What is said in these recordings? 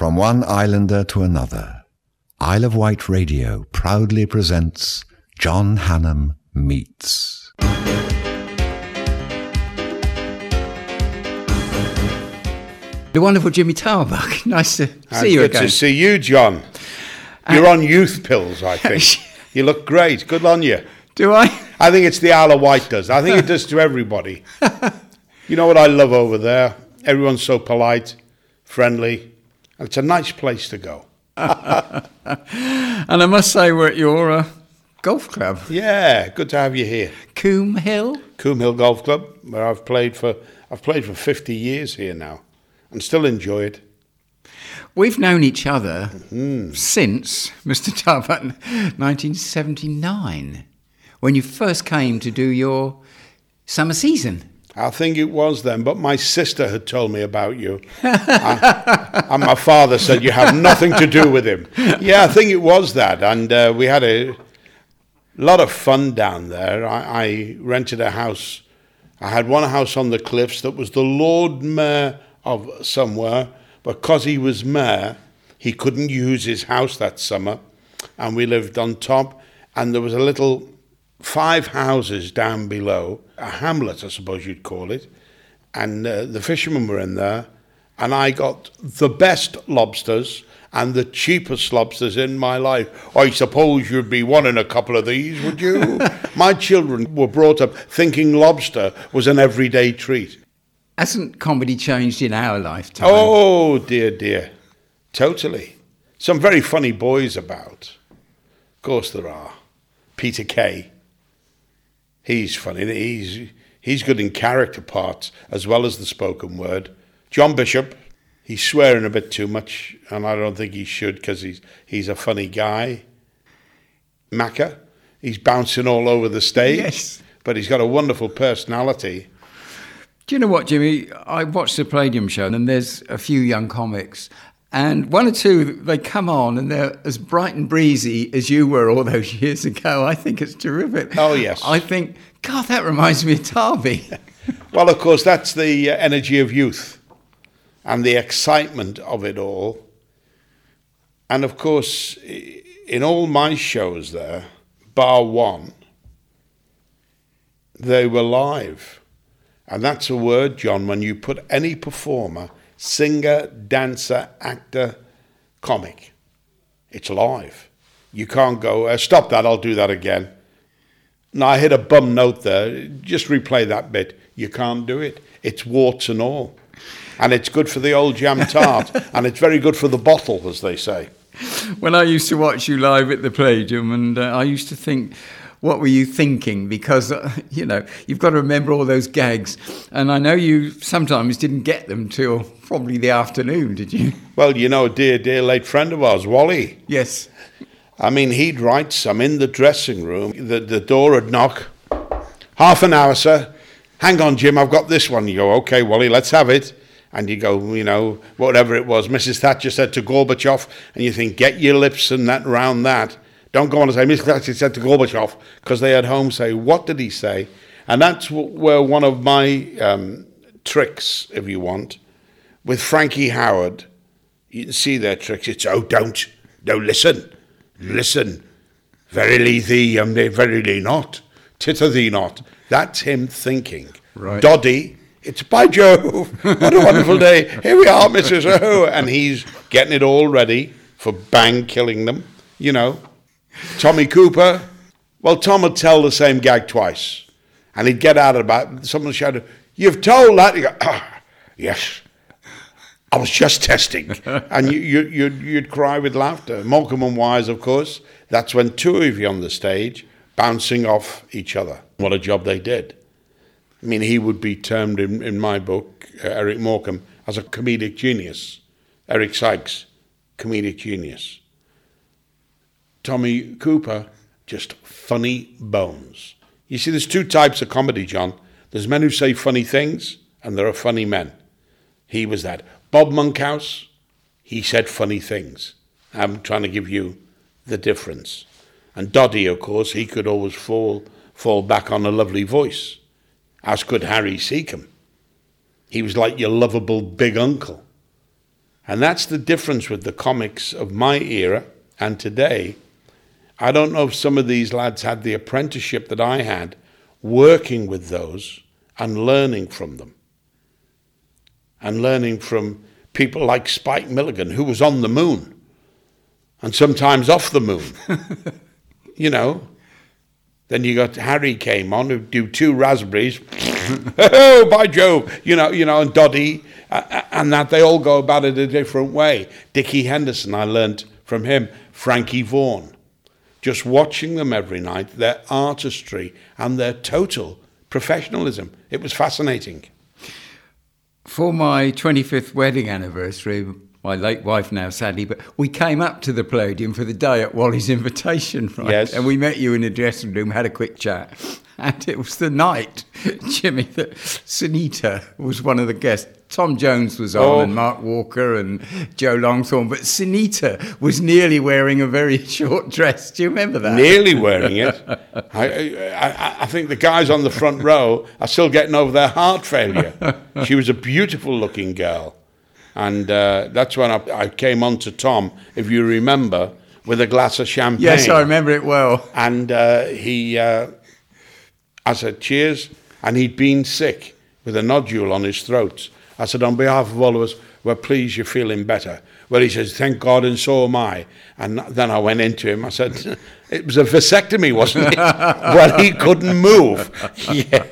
From one islander to another, Isle of Wight Radio proudly presents John Hannam Meets. The wonderful Jimmy Tarbuck. Nice to And see you good again. to see you, John. You're uh, on youth pills, I think. you look great. Good on you. Do I? I think it's the Isle of Wight does. I think it does to everybody. you know what I love over there? Everyone's so polite, friendly, and it's a nice place to go. And I must say, we're at your uh, golf club, Yeah, good to have you here. Coombe Hill. Coombe Hill Golf Club, where I've played for I've played for 50 years here now, and still enjoy it. We've known each other Mm-hmm. since, Mr. Tarbuck, 1979, when you first came to do your summer season. I think it was then, but my sister had told me about you. and, my father said you have nothing to do with him. Yeah, I think it was that. And uh, we had a lot of fun down there. I, I rented a house. I had one house on the cliffs that was the Lord Mayor of somewhere. Because he was mayor, he couldn't use his house that summer. And we lived on top. And there was a little five houses down below, a hamlet, I suppose you'd call it, and uh, the fishermen were in there, and I got the best lobsters and the cheapest lobsters in my life. I suppose you'd be wanting a couple of these, would you? my children were brought up thinking lobster was an everyday treat. Hasn't comedy changed in our lifetime? Oh dear, dear, totally. Some very funny boys about. Of course there are. Peter Kay. He's funny. He's he's good in character parts as well as the spoken word. John Bishop. He's swearing a bit too much, and I don't think he should because he's he's a funny guy. Macca. He's bouncing all over the stage, Yes. but he's got a wonderful personality. Do you know what, Jimmy? I watched the Palladium show, and there's a few young comics, and one or two they come on, and they're as bright and breezy as you were all those years ago. I think it's terrific. Oh, yes. I think, God, that reminds me of Tarby. Well, of course, that's the uh, energy of youth and the excitement of it all. And of course, in all my shows there, bar one, they were live. And that's a word, John, when you put any performer, singer, dancer, actor, comic, it's live. You can't go, uh, stop that, I'll do that again. No, I hit a bum note there. Just replay that bit. You can't do it. It's warts and all. And it's good for the old jam tart. and it's very good for the bottle, as they say. when I used to watch you live at the Palladium, and uh, I used to think, what were you thinking? Because, uh, you know, you've got to remember all those gags. And I know you sometimes didn't get them till probably the afternoon, did you? Well, you know, dear, dear late friend of ours, Wally. Yes. I mean, he'd write some in the dressing room. The, the door would knock. Half an hour, sir. Hang on, Jim, I've got this one. You go, okay, Wally, let's have it. And you go, you know, whatever it was. Mrs. Thatcher said to Gorbachev, and you think, get your lips and that round that. Don't go on and say, Mrs. Thatcher said to Gorbachev, because they at home say, what did he say? And that's wh- where one of my um, tricks, if you want, with Frankie Howerd, you can see their tricks. It's, oh, don't. No, listen. Listen. Verily thee, um, verily not. Titter thee not. That's him thinking. Right. Doddy, it's by Jove. What a wonderful day. Here we are, Mrs. Oh. And he's getting it all ready for bang killing them, you know. Tommy Cooper, well, Tom would tell the same gag twice. And he'd get out of about, someone shouted, You've told that? You go, ah, yes. I was just testing. and you, you, you'd, you'd cry with laughter. Morecambe and Wise, of course, that's when two of you on the stage bouncing off each other. What a job they did. I mean, he would be termed in, in my book, uh, Eric Morecambe, as a comedic genius. Eric Sykes, comedic genius. Tommy Cooper, just funny bones. You see, there's two types of comedy, John. There's men who say funny things, and there are funny men. He was that. Bob Monkhouse, he said funny things. I'm trying to give you the difference. And Doddy, of course, he could always fall fall back on a lovely voice, as could Harry Secombe. He was like your lovable big uncle. And that's the difference with the comics of my era and today. I don't know if some of these lads had the apprenticeship that I had, working with those and learning from them. And learning from people like Spike Milligan, who was on the moon and sometimes off the moon. you know. Then you got Harry came on who do two raspberries. oh, by Jove! You know, you know, and Doddy, uh, and that they all go about it a different way. Dickie Henderson, I learnt from him. Frankie Vaughan, just watching them every night, their artistry and their total professionalism. It was fascinating. For my 25th wedding anniversary, my late wife now, sadly, but we came up to the palladium for the day at Wally's invitation, right? Yes. And we met you in the dressing room, had a quick chat. And it was the night, Jimmy, that Sinitta was one of the guests. Tom Jones was on, Oh. and Mark Walker and Joe Longthorne, but Sinitta was nearly wearing a very short dress. Do you remember that? Nearly wearing it. I, I, I think the guys on the front row are still getting over their heart failure. She was a beautiful looking girl. And uh, that's when I, I came on to Tom, if you remember, with a glass of champagne. Yes, I remember it well. And uh, he, uh, I said, cheers. And he'd been sick with a nodule on his throat. I said, on behalf of all of us, we're pleased you're feeling better. Well, he says, thank God, and so am I. And then I went into him. I said, it was a vasectomy, wasn't it? well, he couldn't move. Yeah.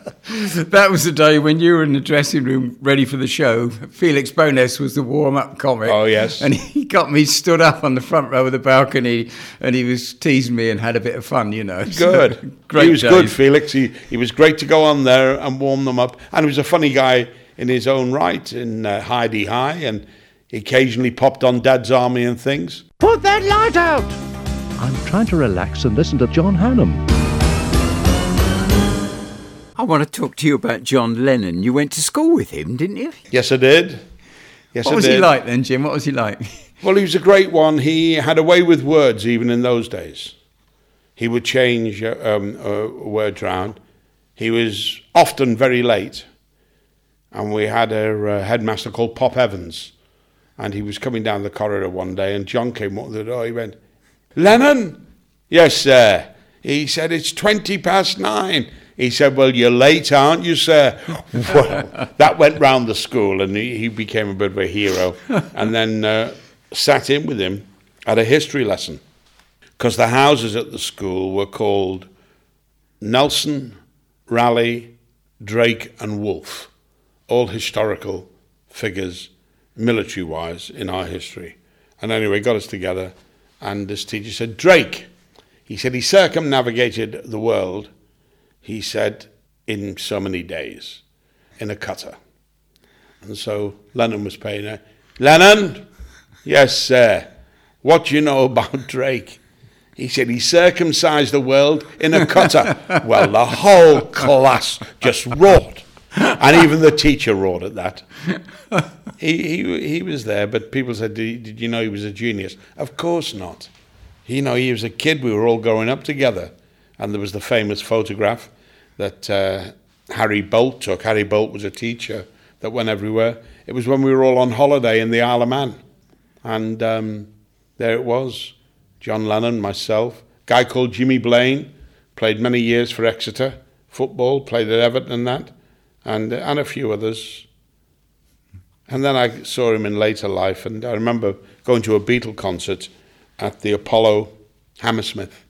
That was the day when you were in the dressing room ready for the show. Felix Bowness was the warm up comic. Oh, yes. And he got me stood up on the front row of the balcony and he was teasing me and had a bit of fun, you know. So, Good. great he was good, Felix. He, he was great to go on there and warm them up. And he was a funny guy in his own right in uh, Hi-de-Hi. And occasionally popped on Dad's Army and things. Put that light out! I'm trying to relax and listen to John Hannam. I want to talk to you about John Lennon. You went to school with him, didn't you? Yes, I did. Yes, I did. What I was did. he like then, Jim? What was he like? Well, he was a great one. He had a way with words even in those days. He would change uh, um, uh, words round. He was often very late. And we had a uh, headmaster called Pop Evans. And he was coming down the corridor one day, and John came up to the door. He went, Lennon? Yes, sir. He said, It's 20 past nine. He said, Well, you're late, aren't you, sir? well, that went round the school, and he, he became a bit of a hero. and then uh, sat in with him at a history lesson. Because the houses at the school were called Nelson, Raleigh, Drake, and Wolfe, all historical figures, military wise, in our history. And anyway, got us together, and this teacher said, Drake, he said he circumnavigated the world, he said, in so many days, in a cutter. And so Lennon was paying her, Lennon, yes, sir, what do you know about Drake? He said he circumcised the world in a cutter. well, the whole class just roared. And even the teacher roared at that. He, he, he was there, but people said, did, did you know he was a genius? Of course not. You know, he was a kid. We were all growing up together. And there was the famous photograph that uh, Harry Bolt took. Harry Bolt was a teacher that went everywhere. It was when we were all on holiday in the Isle of Man. And um, there it was John Lennon, myself, guy called Jimmy Blaine, played many years for Exeter football, played at Everton and that, and, and a few others. And then I saw him in later life, and I remember going to a Beatle concert at the Apollo Hammersmith.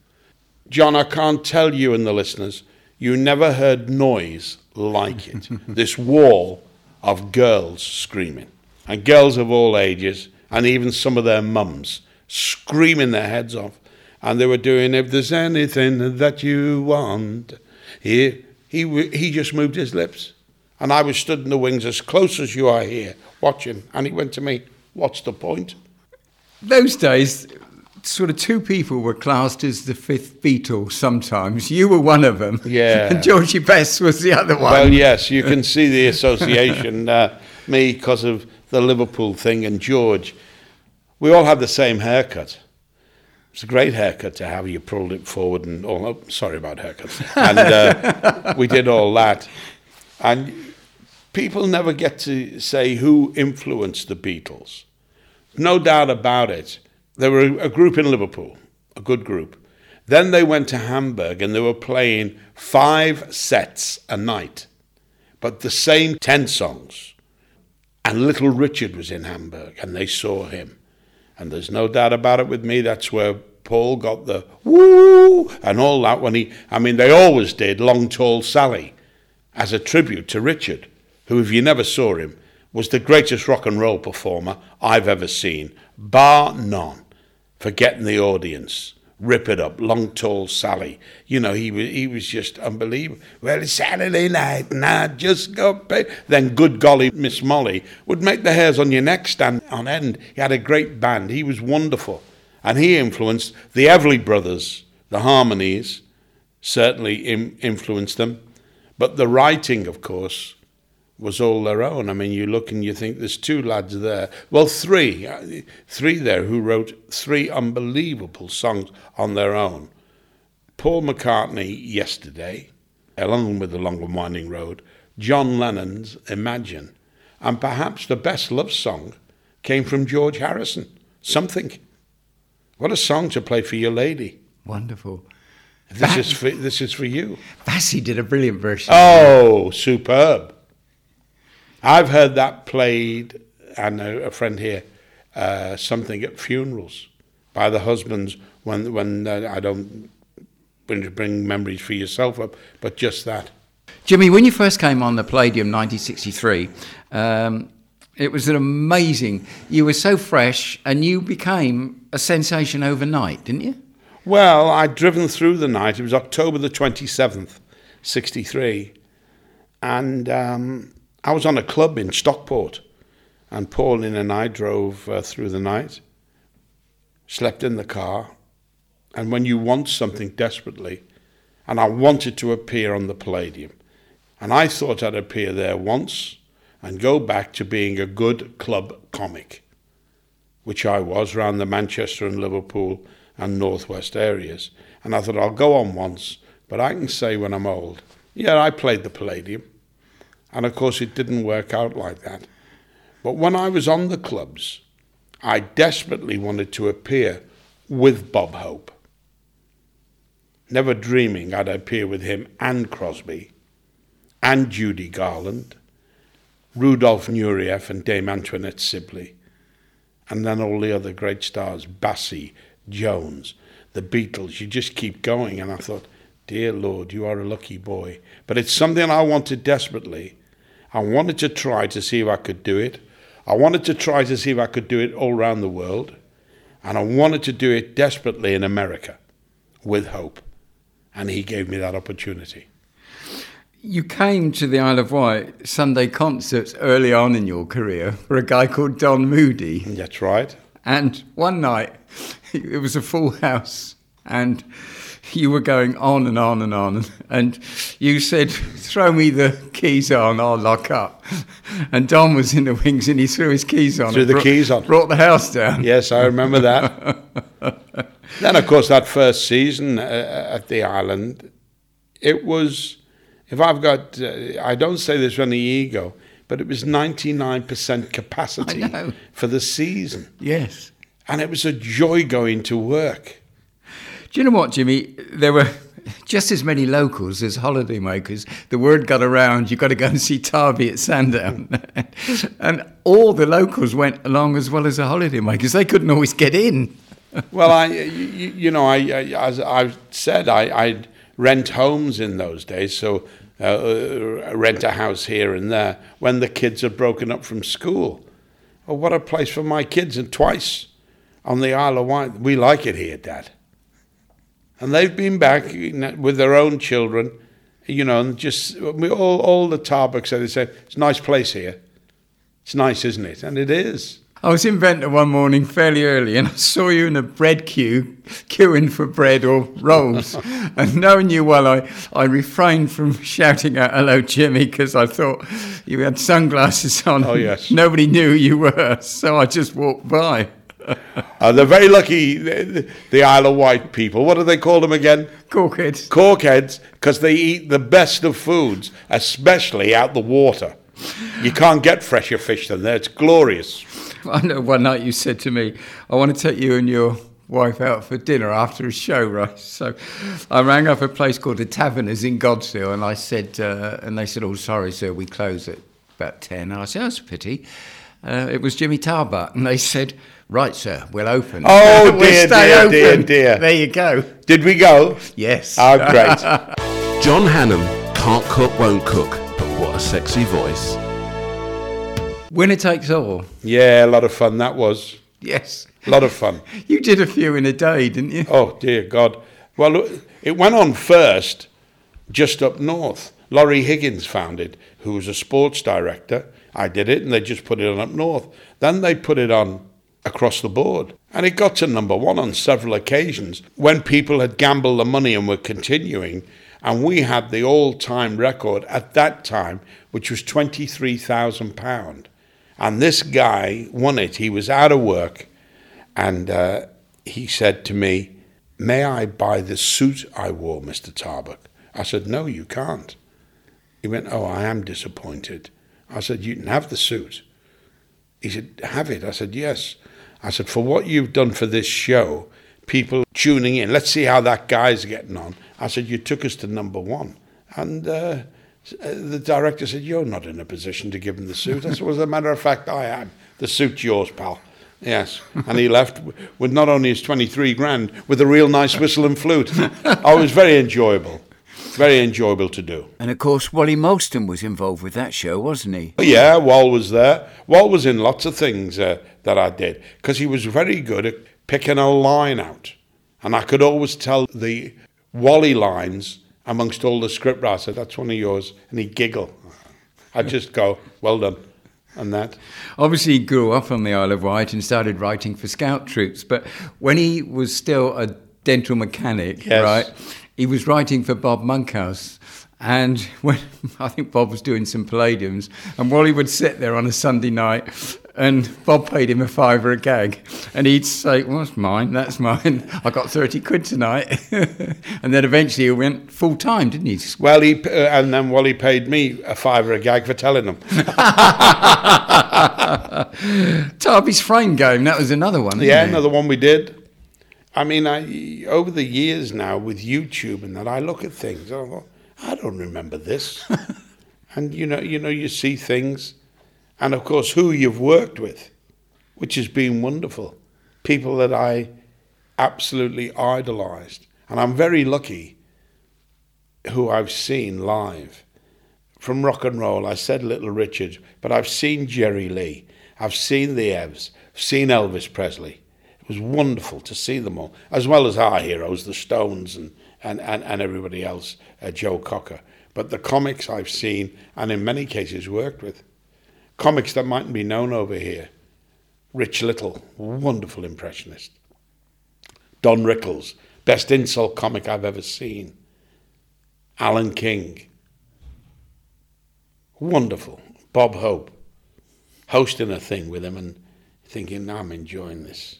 John, I can't tell you and the listeners, you never heard noise like it. this wall of girls screaming, and girls of all ages, and even some of their mums screaming their heads off. And they were doing, if there's anything that you want. He, he, he just moved his lips. And I was stood in the wings as close as you are here, watching. And he went to me, What's the point? Those days, sort of two people were classed as the fifth Beatle sometimes. You were one of them. Yeah. And Georgie Best was the other one. Well, yes, you can see the association. Uh, me, because of the Liverpool thing, and George. We all had the same haircut. It's a great haircut to have. You pulled it forward and all. Oh, sorry about haircuts. And uh, we did all that. And people never get to say who influenced the Beatles. No doubt about it. There were a group in Liverpool, a good group. Then they went to Hamburg and they were playing five sets a night, but the same 10 songs. And Little Richard was in Hamburg and they saw him. And there's no doubt about it with me, that's where Paul got the woo and all that when he, I mean, they always did Long Tall Sally as a tribute to Richard, who, if you never saw him, was the greatest rock and roll performer I've ever seen, bar none, for getting the audience. Rip it up, long tall Sally. You know, he was he was just unbelievable. Well, it's Saturday night, I just paid. Then, good golly, Miss Molly would make the hairs on your neck stand on end. He had a great band. He was wonderful, and he influenced the Everly Brothers, the Harmonies, certainly Im- influenced them. But the writing, of course, was all their own. I mean, you look and you think there's two lads there. Well, three, uh, three there who wrote three unbelievable songs on their own. Paul McCartney, Yesterday, along with The Long and Winding Road, John Lennon's Imagine, and perhaps the best love song came from George Harrison, Something. What a song to play for your lady. Wonderful. This is for, this is for you. Bassey did a brilliant version. Oh, superb. I've heard that played, and a, a friend here, uh, something at funerals by the husbands when when uh, I don't bring, bring memories for yourself up, but just that. Jimmy, when you first came on the Palladium 1963, um, it was an amazing. You were so fresh, and you became a sensation overnight, didn't you? Well, I'd driven through the night. It was October the 27th, 63. And um, I was on a club in Stockport. And Pauline and I drove uh, through the night, slept in the car. And when you want something desperately, and I wanted to appear on the Palladium, and I thought I'd appear there once and go back to being a good club comic, which I was around the Manchester and Liverpool and northwest areas. And I thought, I'll go on once, but I can say when I'm old, yeah, I played the Palladium. And of course, it didn't work out like that. But when I was on the clubs, I desperately wanted to appear with Bob Hope. Never dreaming I'd appear with him and Crosby, and Judy Garland, Rudolf Nureyev, and Dame Antoinette Sibley, and then all the other great stars, Bassey, Jones, the Beatles. You just keep going. And I thought, dear Lord, you are a lucky boy. But it's something I wanted desperately. I wanted to try to see if I could do it. I wanted to try to see if I could do it all around the world. And I wanted to do it desperately in America with hope. And he gave me that opportunity. You came to the Isle of Wight Sunday concerts early on in your career for a guy called Don Moody. That's right. And one night, it was a full house, and you were going on and on and on. And you said, Throw me the keys on, I'll lock up. And Don was in the wings and he threw his keys on. Threw the brought- keys on. Brought the house down. Yes, I remember that. then, of course, that first season uh, at the island, it was, if I've got, uh, I don't say this with any ego, but it was 99% capacity for the season. Yes. And it was a joy going to work. Do you know what, Jimmy? There were just as many locals as holidaymakers. The word got around, you've got to go and see Tarby at Sandown. and all the locals went along as well as the holidaymakers. They couldn't always get in. Well, I, you, you know, I, I as I've said, I, I'd rent homes in those days, so uh, uh, rent a house here and there when the kids are broken up from school. Oh, what a place for my kids! And twice on the Isle of Wight, we like it here, Dad. And they've been back with their own children, you know, and just we all all the Tarbuck say they say it's a nice place here. It's nice, isn't it? And it is. I was in Ventnor one morning fairly early and I saw you in a bread queue, queuing for bread or rolls. and knowing you well, I, I refrained from shouting out, hello, Jimmy, because I thought you had sunglasses on. Oh, yes. Nobody knew who you were, so I just walked by. Uh, they're very lucky, the, the Isle of Wight people. What do they call them again? Caulkhead. Caulkheads, because they eat the best of foods, especially out the water. You can't get fresher fish than that. It's glorious. I know one night you said to me, I want to take you and your wife out for dinner after a show, right? So I rang up a place called the Taverners in Godshill and I said, uh, and they said, oh, sorry, sir, we close at about 10. And I said, that's a pity. Uh, it was Jimmy Tarbuck. And they said, right, sir, we'll open. Oh, we'll dear, stay dear, open. dear, dear. There you go. Did we go? Yes. Oh, great. John Hannam can't cook, won't cook, but what a sexy voice. Winner takes all. yeah, a lot of fun that was. Yes. A lot of fun. You did a few in a day, didn't you? Oh, dear God. Well, it went on first just up north. Laurie Higgins found it, who was a sports director. I did it, and they just put it on up north. Then they put it on across the board. And it got to number one on several occasions when people had gambled the money and were continuing. And we had the all time record at that time, which was £23,000. And this guy won it. He was out of work. And uh, he said to me, May I buy the suit I wore, Mr. Tarbuck? I said, No, you can't. He went, Oh, I am disappointed. I said, You can have the suit. He said, Have it? I said, Yes. I said, For what you've done for this show, people tuning in, let's see how that guy's getting on. I said, You took us to number one. And uh, the director said, You're not in a position to give him the suit. I said, Well, as a matter of fact, I am. The suit's yours, pal. Yes. And he left with not only his 23 grand, with a real nice whistle and flute. I was very enjoyable. Very enjoyable to do. And of course, Wally Malston was involved with that show, wasn't he? Yeah, Wall was there. Wall was in lots of things uh, that I did because he was very good at picking a line out. And I could always tell the Wally lines amongst all the script writers. Oh, that's one of yours. And he'd giggle. I'd just go, Well done. And that. Obviously, he grew up on the Isle of Wight and started writing for scout troops. But when he was still a dental mechanic, Yes. right, he was writing for Bob Monkhouse. And when I think Bob was doing some palladiums, and Wally would sit there on a Sunday night, and Bob paid him a fiver a gag, and he'd say, "Well, that's mine. That's mine. I got thirty quid tonight." and then eventually he went full time, didn't he? Well, he, uh, and then Wally paid me a fiver a gag for telling them. Tarby's frame game. That was another one. Yeah, it? another one we did. I mean, I over the years now with YouTube and that, I look at things. And I thought, I don't remember this. and you know, you know, you see things, and of course, who you've worked with, which has been wonderful. People that I absolutely idolised, and I'm very lucky. Who I've seen live from rock and roll. I said Little Richard, but I've seen Jerry Lee. I've seen the Evs. I've seen Elvis Presley. It was wonderful to see them all, as well as our heroes, the Stones and, and, and, and everybody else, uh, Joe Cocker. But the comics I've seen, and in many cases worked with, comics that mightn't be known over here. Rich Little, wonderful impressionist. Don Rickles, best insult comic I've ever seen. Alan King, wonderful. Bob Hope, hosting a thing with him and thinking, now I'm enjoying this.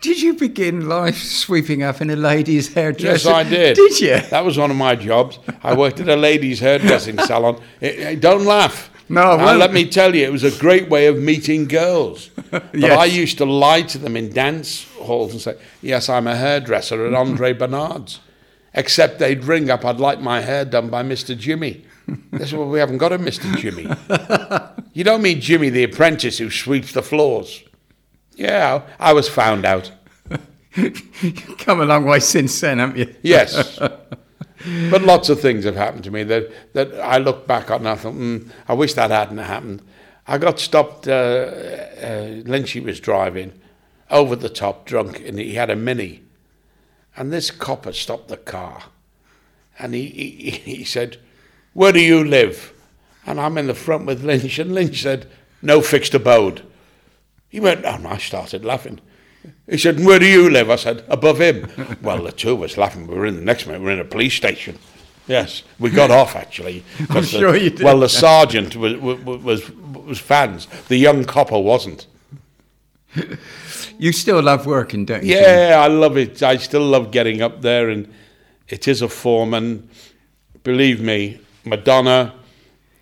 Did you begin life sweeping up in a lady's hairdresser? Yes, I did. Did you? That was one of my jobs. I worked at a lady's hairdressing salon. Don't laugh. No, I let me tell you, it was a great way of meeting girls. But Yes. I used to lie to them in dance halls and say, Yes, I'm a hairdresser at Andre Bernard's. Except they'd ring up, I'd like my hair done by Mr. Jimmy. They said, Well, we haven't got a Mr. Jimmy. you don't mean Jimmy the apprentice who sweeps the floors. Yeah, I was found out. Come a long way since then, haven't you? Yes. But lots of things have happened to me that, that I look back on and I thought, mm, I wish that hadn't happened. I got stopped, uh, uh, Lynchy was driving over the top drunk and he had a Mini. And this copper stopped the car and he, he, he said, Where do you live? And I'm in the front with Lynch and Lynch said, No fixed abode. He went, and I started laughing. He said, Where do you live? I said, Above him. well, the two of us laughing. We were in the next minute, we were in a police station. Yes, we got off actually. 'cause the- sure you did. Well, the sergeant was, was, was, fans, the young copper wasn't. You still love working, don't you? Yeah, I love it. I still love getting up there, and it is a form. And believe me, Madonna,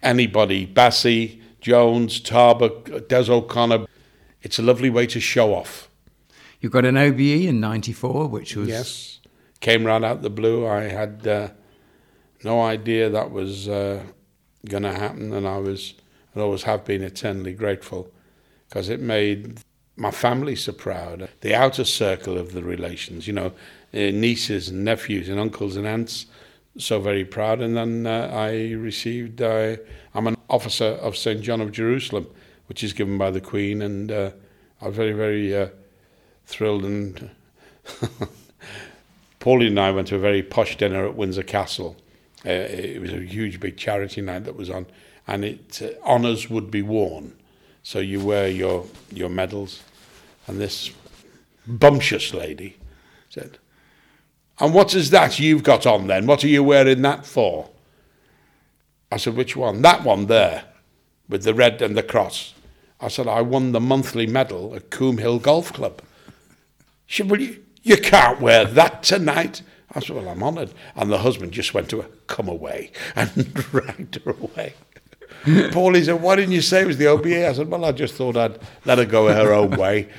anybody, Bassey, Jones, Tarbuck, Des O'Connor. It's a lovely way to show off. You got an OBE in '94, which was Yes, came right out the blue. I had uh, no idea that was uh, going to happen, and I was, and always have been eternally grateful because it made my family so proud. The outer circle of the relations, you know, uh, nieces and nephews and uncles and aunts, so very proud. And then uh, I received, uh, I'm an officer of St. John of Jerusalem, which is given by the Queen, and uh, I'm very, very uh, thrilled. And Pauline and I went to a very posh dinner at Windsor Castle. Uh, it was a huge, big charity night that was on, and it uh, honours would be worn. So you wear your your medals, and this bumptious lady said, "And what is that you've got on then? What are you wearing that for?" I said, "Which one? That one there, with the red and the cross." I said, "I won the monthly medal at Coombe Hill Golf Club." She said, "Well, you, you can't wear that tonight." I said, "Well, I'm honoured." And the husband just went to her, "Come away," and dragged her away. Paulie said, Why didn't you say it was the OBE? I said, Well, I just thought I'd let her go her own way.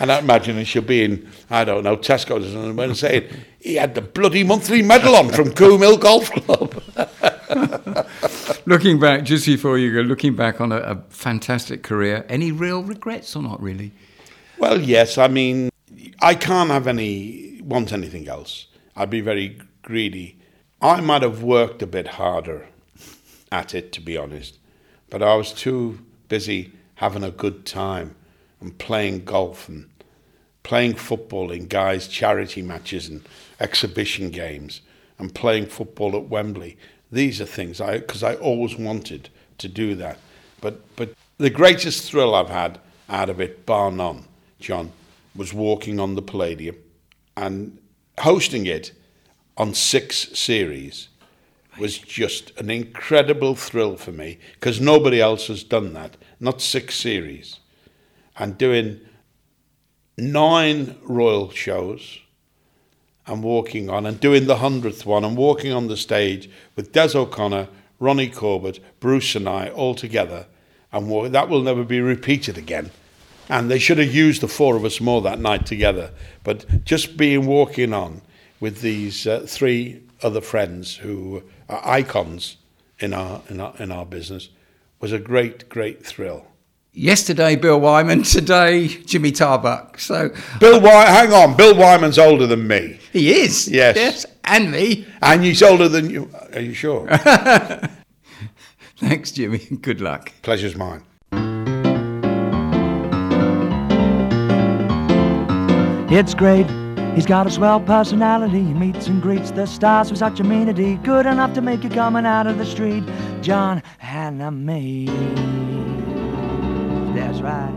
And I imagine she'll be in, I don't know, Tesco's or something, and saying, He had the bloody monthly medal on from Coombe Hill Golf Club. looking back just before you go. Looking back on a, a fantastic career. Any real regrets or not really? Well, yes, I mean, I can't have any, want anything else. I'd be very greedy. I might have worked a bit harder at it, to be honest. But I was too busy having a good time and playing golf and playing football in guys' charity matches and exhibition games and playing football at Wembley. These are things I because I always wanted to do that. But but the greatest thrill I've had out of it, bar none, John, was walking on the Palladium and hosting it on six series was just an incredible thrill for me because nobody else has done that, not six series. And doing nine royal shows and walking on and doing the hundredth one and walking on the stage with Des O'Connor, Ronnie Corbett, Bruce and I all together. And that will never be repeated again. And they should have used the four of us more that night together. But just being walking on with these uh, three other friends who are icons in our, in our in our business was a great, great thrill. Yesterday, Bill Wyman. Today, Jimmy Tarbuck. So Bill Wy- hang on, Bill Wyman's older than me, he is. Yes. Yes. And me. and he's older than you. Are you sure? Thanks, Jimmy. Good luck. Pleasure's mine. It's great. He's got a swell personality. He meets and greets the stars with such amenity. Good enough to make you coming out of the street. John Hannam May. That's right.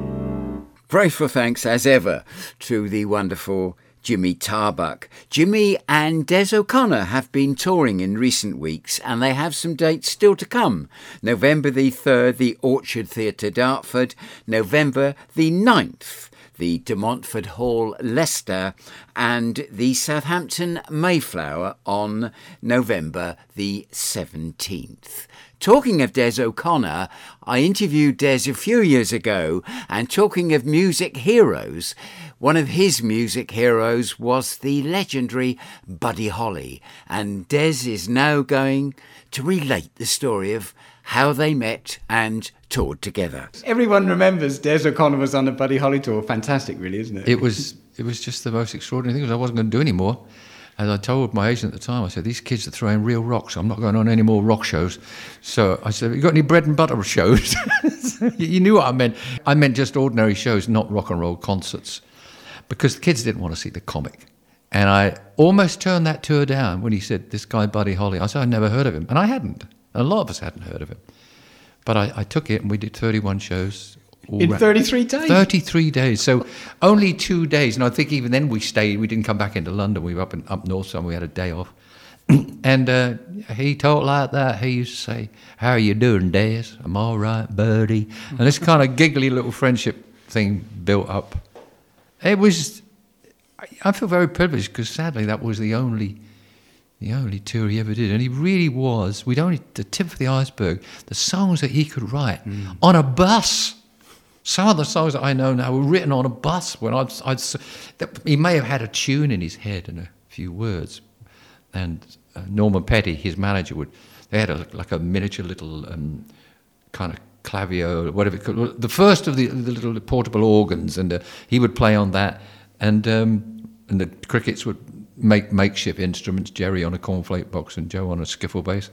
Grateful thanks as ever to the wonderful Jimmy Tarbuck. Jimmy and Des O'Connor have been touring in recent weeks and they have some dates still to come. November the 3rd, the Orchard Theatre, Dartford. November the 9th, the De Montfort Hall, Leicester, and the Southampton Mayflower on November the 17th. Talking of Des O'Connor, I interviewed Des a few years ago, and talking of music heroes, one of his music heroes was the legendary Buddy Holly, and Des is now going to relate the story of how they met and toured together. Everyone remembers Des O'Connor was on the Buddy Holly tour. Fantastic, really, isn't it? it was it was just the most extraordinary thing because I wasn't going to do any more. And I told my agent at the time, I said, these kids are throwing real rocks. I'm not going on any more rock shows. So I said, you got any bread and butter shows? you knew what I meant. I meant just ordinary shows, not rock and roll concerts. Because the kids didn't want to see the comic. And I almost turned that tour down when he said, this guy, Buddy Holly. I said, I'd never heard of him. And I hadn't. A lot of us hadn't heard of him. But I, I took it and we did 31 shows. all In ra- 33 days? 33 days. So only two days. And I think even then we stayed. We didn't come back into London. We were up in, up north somewhere. We had a day off. and uh, he talked like that. He used to say, How are you doing, Des? I'm all right, buddy. And this kind of giggly little friendship thing built up. It was, I- I feel very privileged because sadly that was the only The only tour he ever did. And he really was, we'd only, the tip of the iceberg, the songs that he could write on a bus. Some of the songs that I know now were written on a bus when I'd, I'd he may have had a tune in his head and a few words. And uh, Norman Petty, his manager, would, they had a, like a miniature little um, kind of clavier, or whatever it could, the first of the, the little portable organs, and uh, he would play on that. And, um, and the crickets would make makeshift instruments, Jerry on a cornflake box and Joe on a skiffle bass.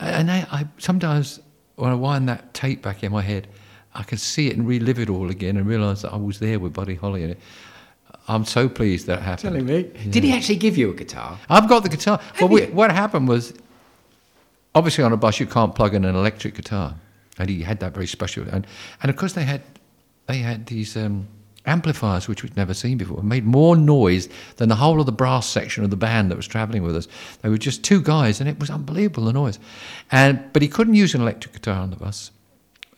And I, I sometimes, when I wind that tape back in my head, I can see it and relive it all again and realise that I was there with Buddy Holly and it. I'm so pleased that happened. Telling me. Did he actually give you a guitar? I've got the guitar. Well, we, what happened was, obviously on a bus you can't plug in an electric guitar, and he had that very special. And and of course they had they had these um, amplifiers which we'd never seen before, made more noise than the whole of the brass section of the band that was travelling with us. They were just two guys, and it was unbelievable the noise. And but he couldn't use an electric guitar on the bus,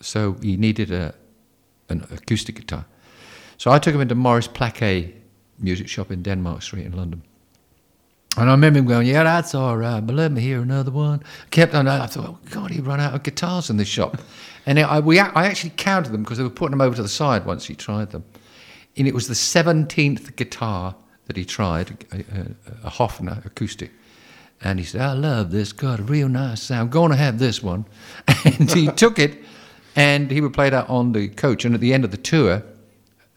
so he needed a an acoustic guitar. So I took him into Morris Plaquet music shop in Denmark Street in London. And I remember him going, yeah, that's all right, but let me hear another one. Kept on, I thought, oh, God, he run out of guitars in this shop. and I, we, I actually counted them because they were putting them over to the side once he tried them. And it was the 17th guitar that he tried, a, a, a Hofner acoustic. And he said, I love this, got a real nice sound. Going to have this one. And he took it and he would play that on the coach. And at the end of the tour,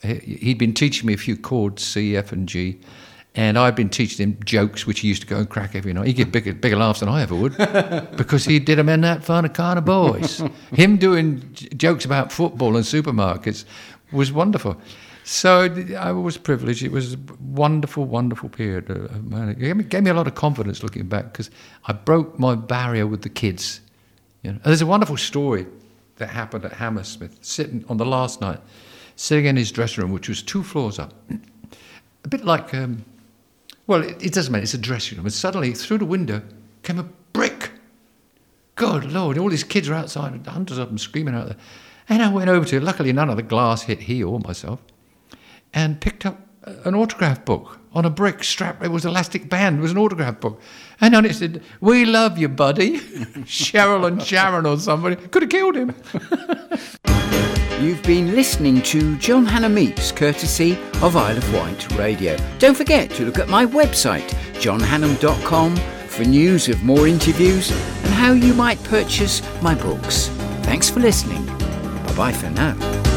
he- he'd been teaching me a few chords, C, F, and G, and I'd been teaching him jokes, which he used to go and crack every night. He'd get bigger, bigger laughs than I ever would, because he did them in that funny kind of voice. him doing j- jokes about football and supermarkets was wonderful. So I was privileged. It was a wonderful, wonderful period. It gave me, gave me a lot of confidence looking back because I broke my barrier with the kids. You know, And there's a wonderful story that happened at Hammersmith, sitting on the last night, sitting in his dressing room, which was two floors up, a bit like, um, well, it, it doesn't matter. It's a dressing room, and suddenly through the window came a brick. Good Lord! All these kids are outside, hundreds of them screaming out there, and I went over to it. Luckily, none of the glass hit he or myself, and picked up an autograph book on a brick strap. It was elastic band. It was an autograph book. And on it said, We love you, buddy. Cheryl and Sharon or somebody. Could have killed him. You've been listening to John Hannam Meets, courtesy of Isle of Wight Radio. Don't forget to look at my website, johnhannam.com, for news of more interviews and how you might purchase my books. Thanks for listening. Bye bye for now.